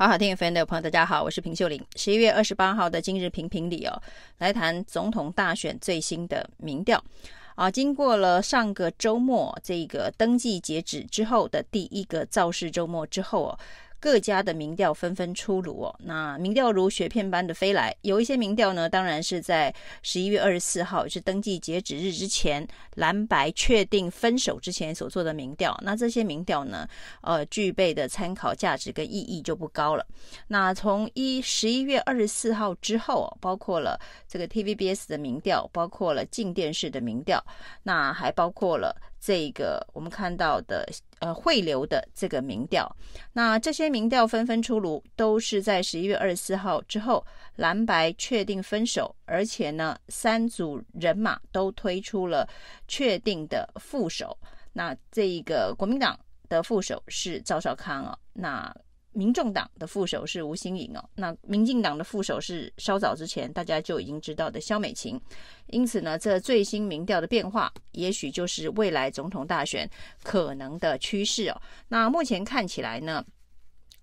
好好听 FM 的朋友，大家好，我是平秀玲。十一月二十八号的今日评评理哦，来谈总统大选最新的民调啊。经过了上个周末这个登记截止之后的第一个造势周末之后哦。各家的民调纷纷出炉哦，那民调如雪片般的飞来。有一些民调呢，当然是在十一月二十四号，也是登记截止日之前，蓝白确定分手之前所做的民调。那这些民调呢，呃，具备的参考价值跟意义就不高了。那从一十一月二十四号之后，包括了这个 TVBS 的民调，包括了静电视的民调，那还包括了。这个我们看到的呃汇流的这个民调，那这些民调纷纷出炉，都是在十一月二十四号之后，蓝白确定分手，而且呢三组人马都推出了确定的副手。那这一个国民党的副手是赵少康啊，那。民众党的副手是吴欣颖哦，那民进党的副手是稍早之前大家就已经知道的萧美琴，因此呢，这最新民调的变化，也许就是未来总统大选可能的趋势哦。那目前看起来呢，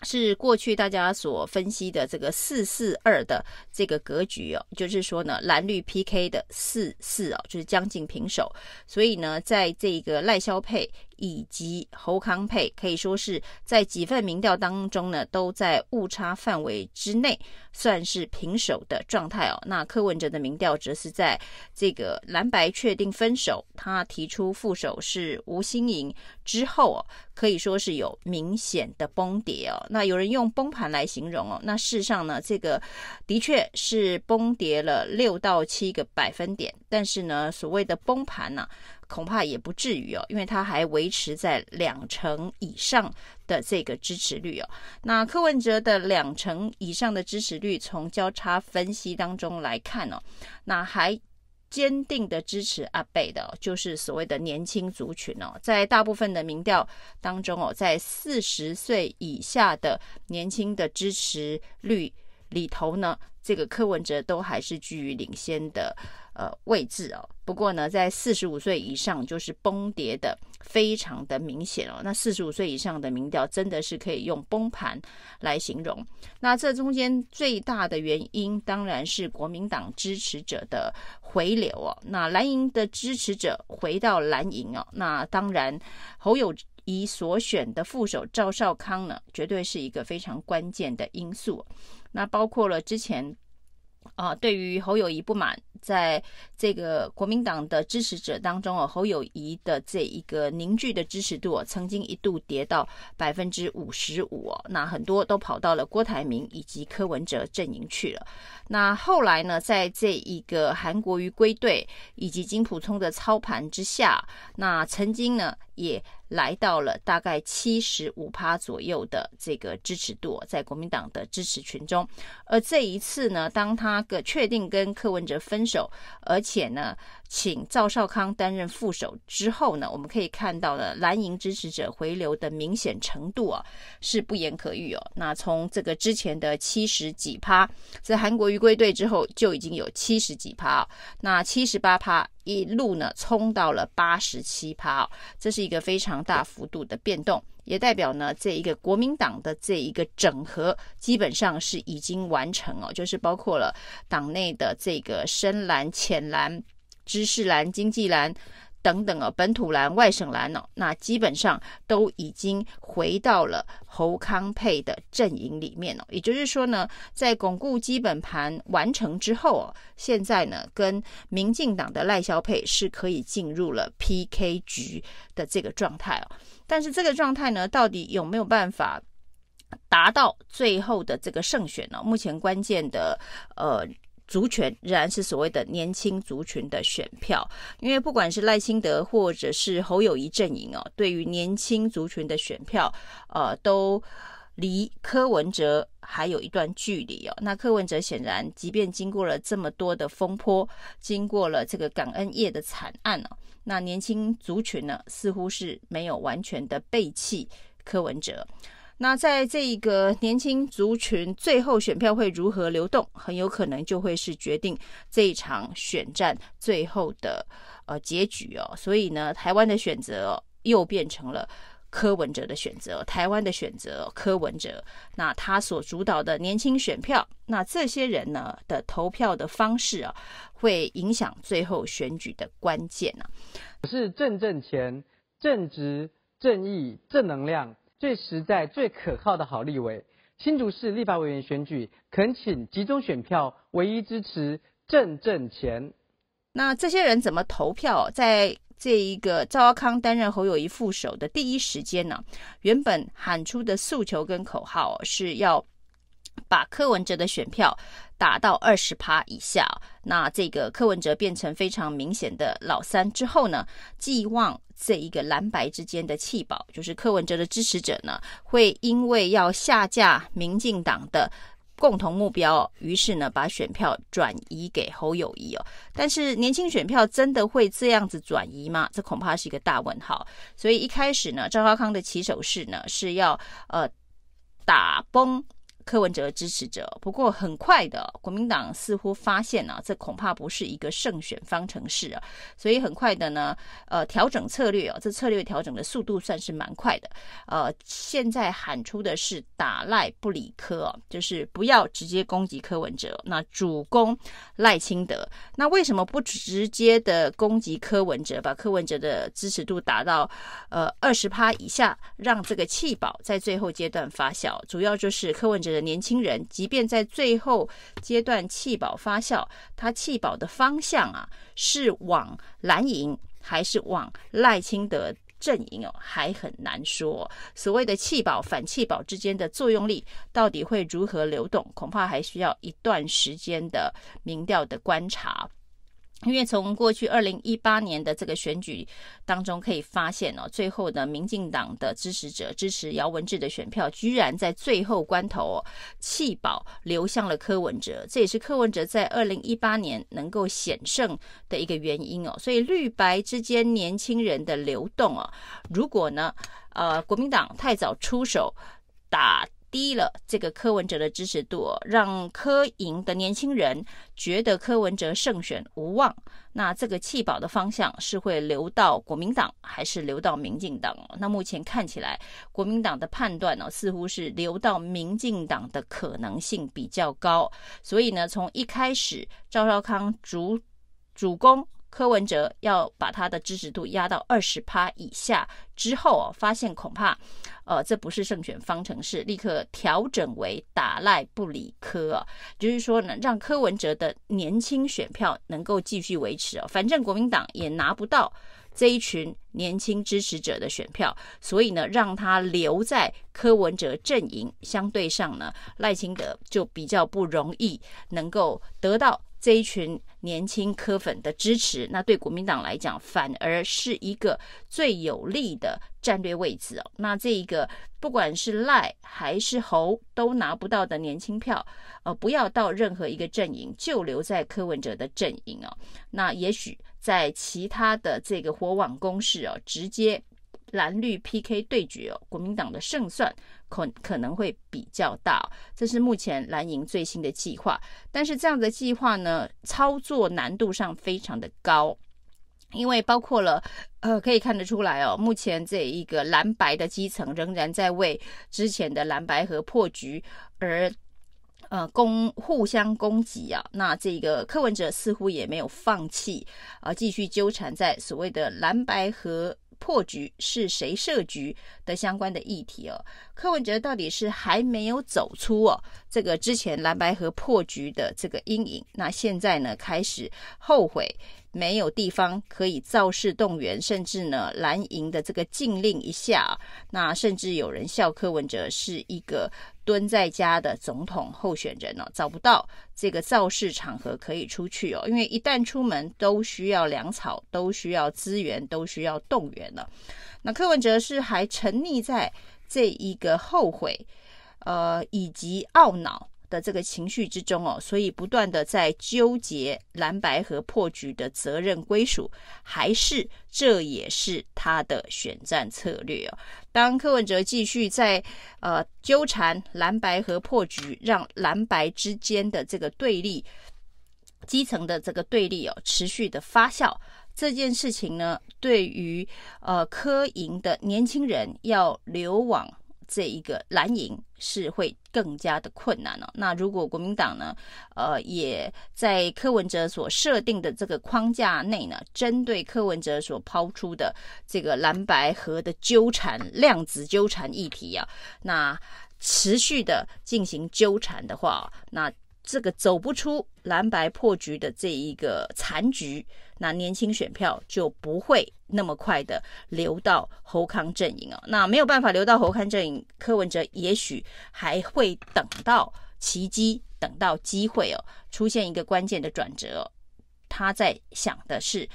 是过去大家所分析的这个四四二的这个格局哦，就是说呢，蓝绿 PK 的四四哦，就是将近平手，所以呢，在这个赖萧配。以及侯康佩可以说是在几份民调当中呢，都在误差范围之内，算是平手的状态哦。那柯文哲的民调则是在这个蓝白确定分手，他提出副手是吴欣盈之后哦，可以说是有明显的崩跌哦。那有人用崩盘来形容哦，那事实上呢，这个的确是崩跌了六到七个百分点，但是呢，所谓的崩盘呢、恐怕也不至于哦，因为他还维持在两成以上的这个支持率哦。那柯文哲的两成以上的支持率，从交叉分析当中来看哦，那还坚定的支持阿贝的，就是所谓的年轻族群哦。在大部分的民调当中哦，在四十岁以下的年轻的支持率里头呢，这个柯文哲都还是居于领先的。呃，位置哦。不过呢，在四十五岁以上就是崩跌的非常的明显哦。那四十五岁以上的民调真的是可以用崩盘来形容。那这中间最大的原因当然是国民党支持者的回流哦。那蓝营的支持者回到蓝营哦。那当然侯友宜所选的副手赵少康呢，绝对是一个非常关键的因素。那包括了之前。啊，对于侯友宜不满，在这个国民党的支持者当中哦，侯友宜的这一个凝聚的支持度，曾经一度跌到百分之五十五哦，那很多都跑到了郭台铭以及柯文哲阵营去了。那后来呢，在这一个韩国瑜归队以及金溥聪的操盘之下，那曾经呢也。来到了大概七十五趴左右的这个支持度，在国民党的支持群中，而这一次呢，当他个确定跟柯文哲分手，而且呢，请赵少康担任副手之后呢，我们可以看到呢，蓝营支持者回流的明显程度啊，是不言可喻哦。那从这个之前的七十几趴，在韩国瑜归队之后，就已经有七十几趴，那七十八趴。一路呢冲到了八十七趴，这是一个非常大幅度的变动，也代表呢这一个国民党的这一个整合基本上是已经完成哦，就是包括了党内的这个深蓝、浅蓝、知识蓝、经济蓝。等等哦，本土蓝、外省蓝哦，那基本上都已经回到了侯康配的阵营里面哦。也就是说呢，在巩固基本盘完成之后哦，现在呢，跟民进党的赖萧配是可以进入了 PK 局的这个状态哦。但是这个状态呢，到底有没有办法达到最后的这个胜选呢？目前关键的呃。族群仍然是所谓的年轻族群的选票，因为不管是赖清德或者是侯友宜阵营哦，对于年轻族群的选票，呃，都离柯文哲还有一段距离哦。那柯文哲显然，即便经过了这么多的风波，经过了这个感恩夜的惨案哦，那年轻族群呢，似乎是没有完全的背弃柯文哲。那在这一个年轻族群最后选票会如何流动，很有可能就会是决定这一场选战最后的呃结局哦。所以呢，台湾的选择，又变成了柯文哲的选择，台湾的选择，柯文哲，那他所主导的年轻选票，那这些人呢的投票的方式啊，会影响最后选举的关键啊。是正正钱、正直、正义、正能量、最实在、最可靠的好立委。新竹市立法委员选举，恳请集中选票，唯一支持郑正钱。那这些人怎么投票？在这一个赵阿康担任侯友谊副手的第一时间呢，原本喊出的诉求跟口号是要把柯文哲的选票打到二十趴以下。那这个柯文哲变成非常明显的老三之后呢，寄望这一个蓝白之间的弃保，就是柯文哲的支持者呢，会因为要下架民进党的。共同目标，于是呢，把选票转移给侯友谊哦。但是年轻选票真的会这样子转移吗？这恐怕是一个大问号。所以一开始呢，赵高康的起手式呢是要呃打崩。柯文哲支持者，不过很快的，国民党似乎发现呢、啊，这恐怕不是一个胜选方程式啊，所以很快的呢，呃，调整策略哦，这策略调整的速度算是蛮快的，呃，现在喊出的是打赖不理柯哦，就是不要直接攻击柯文哲，那主攻赖清德，那为什么不直接的攻击柯文哲，把柯文哲的支持度打到呃二十趴以下，让这个弃保在最后阶段发酵，主要就是柯文哲的年轻人，即便在最后阶段弃保发酵，他弃保的方向啊，是往蓝营还是往赖清德阵营哦，还很难说。所谓的弃保反弃保之间的作用力到底会如何流动，恐怕还需要一段时间的民调的观察。因为从过去二零一八年的这个选举当中可以发现哦，最后的民进党的支持者支持姚文智的选票，居然在最后关头哦弃保流向了柯文哲，这也是柯文哲在二零一八年能够险胜的一个原因哦。所以绿白之间年轻人的流动哦，如果呢，呃，国民党太早出手打。低了这个柯文哲的支持度，让柯营的年轻人觉得柯文哲胜选无望。那这个弃保的方向是会流到国民党，还是流到民进党？那目前看起来，国民党的判断呢，似乎是流到民进党的可能性比较高。所以呢，从一开始赵少康主主攻。柯文哲要把他的支持度压到二十趴以下之后哦，发现恐怕，呃，这不是胜选方程式，立刻调整为打赖不理柯啊，就是说呢，让柯文哲的年轻选票能够继续维持哦，反正国民党也拿不到这一群年轻支持者的选票，所以呢，让他留在柯文哲阵营，相对上呢，赖清德就比较不容易能够得到。这一群年轻科粉的支持，那对国民党来讲，反而是一个最有利的战略位置哦。那这一个不管是赖还是侯都拿不到的年轻票，呃，不要到任何一个阵营，就留在柯文哲的阵营哦。那也许在其他的这个火网攻势哦，直接。蓝绿 PK 对决哦，国民党的胜算可可能会比较大，这是目前蓝营最新的计划。但是这样的计划呢，操作难度上非常的高，因为包括了呃，可以看得出来哦，目前这一个蓝白的基层仍然在为之前的蓝白和破局而呃攻互相攻击啊。那这个柯文哲似乎也没有放弃啊，继续纠缠在所谓的蓝白和。破局是谁设局的相关的议题哦，柯文哲到底是还没有走出哦这个之前蓝白河破局的这个阴影，那现在呢开始后悔没有地方可以造势动员，甚至呢蓝营的这个禁令一下，那甚至有人笑柯文哲是一个。蹲在家的总统候选人哦，找不到这个造势场合可以出去哦，因为一旦出门都需要粮草，都需要资源，都需要动员了。那柯文哲是还沉溺在这一个后悔，呃，以及懊恼。的这个情绪之中哦，所以不断的在纠结蓝白和破局的责任归属，还是这也是他的选战策略哦。当柯文哲继续在呃纠缠蓝白和破局，让蓝白之间的这个对立，基层的这个对立哦持续的发酵。这件事情呢，对于呃柯营的年轻人要流往这一个蓝营是会更加的困难哦。那如果国民党呢，呃，也在柯文哲所设定的这个框架内呢，针对柯文哲所抛出的这个蓝白合的纠缠、量子纠缠议题啊，那持续的进行纠缠的话，那这个走不出蓝白破局的这一个残局。那年轻选票就不会那么快的流到侯康阵营哦。那没有办法流到侯康阵营，柯文哲也许还会等到奇迹，等到机会哦，出现一个关键的转折哦。他在想的是，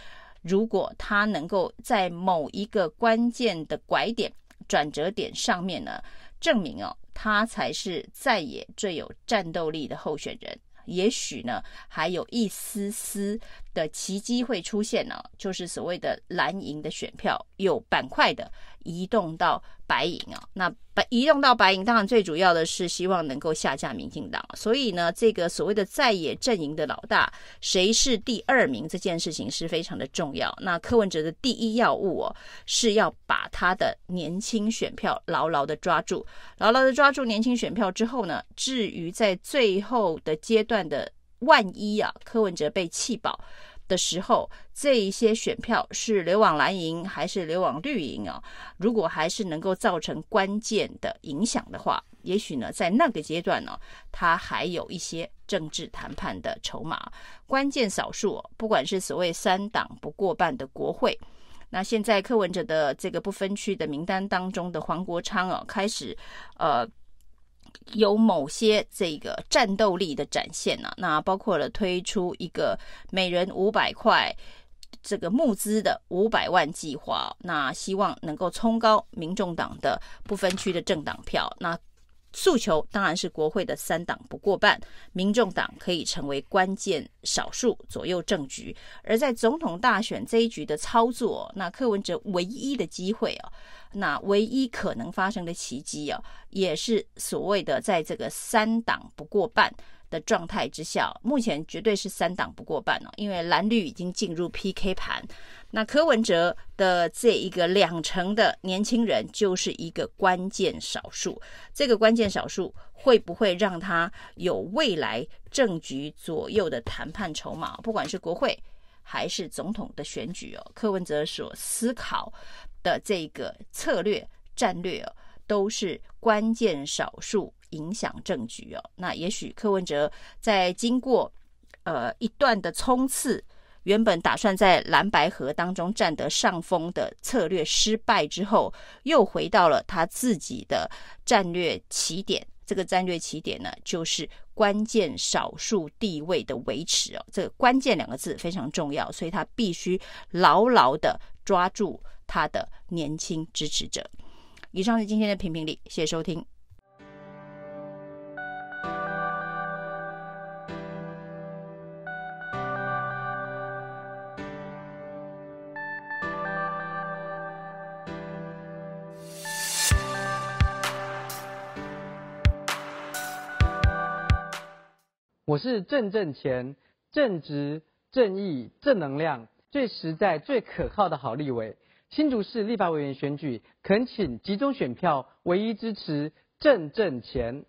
如果他能够在某一个关键的拐点、转折点上面呢，证明哦，他才是在野最有战斗力的候选人。也许呢，还有一丝丝的奇迹会出现呢，就是所谓的蓝营的选票有板块的移动到白营啊。那白移动到白营，当然最主要的是希望能够下架民进党。所以呢，这个所谓的在野阵营的老大，谁是第二名这件事情是非常的重要。那柯文哲的第一要务哦，是要把他的年轻选票牢牢的抓住，牢牢的抓住年轻选票之后呢，至于在最后的阶段的万一啊，柯文哲被弃保。的时候，这一些选票是流往蓝营还是流往绿营啊？如果还是能够造成关键的影响的话，也许呢，在那个阶段呢，他还有一些政治谈判的筹码。关键少数，不管是所谓三党不过半的国会，那现在柯文哲的这个不分区的名单当中的黄国昌啊，开始呃。有某些这个战斗力的展现呢、那包括了推出一个每人五百块这个募资的五百万计划，那希望能够冲高民众党的不分区的政党票。那诉求当然是国会的三党不过半，民众党可以成为关键少数左右政局。而在总统大选这一局的操作，那柯文哲唯一的机会啊。那唯一可能发生的奇迹啊，也是所谓的在这个三党不过半的状态之下，目前绝对是三党不过半哦，因为蓝绿已经进入 PK 盘。那柯文哲的这一个两成的年轻人就是一个关键少数，这个关键少数会不会让他有未来政局左右的谈判筹码？不管是国会还是总统的选举哦，柯文哲所思考。的这个策略战略哦，都是关键少数影响政局哦。那也许柯文哲在经过呃一段的冲刺，原本打算在蓝白河当中占得上风的策略失败之后，又回到了他自己的战略起点。这个战略起点呢，就是关键少数地位的维持哦。这个关键两个字非常重要，所以他必须牢牢的抓住。他的年轻支持者。以上是今天的评评理，谢谢收听。我是正正钱，正直、正义、正能量，最实在、最可靠的好立委。新竹市立法委员选举，恳请集中选票，唯一支持正正钱。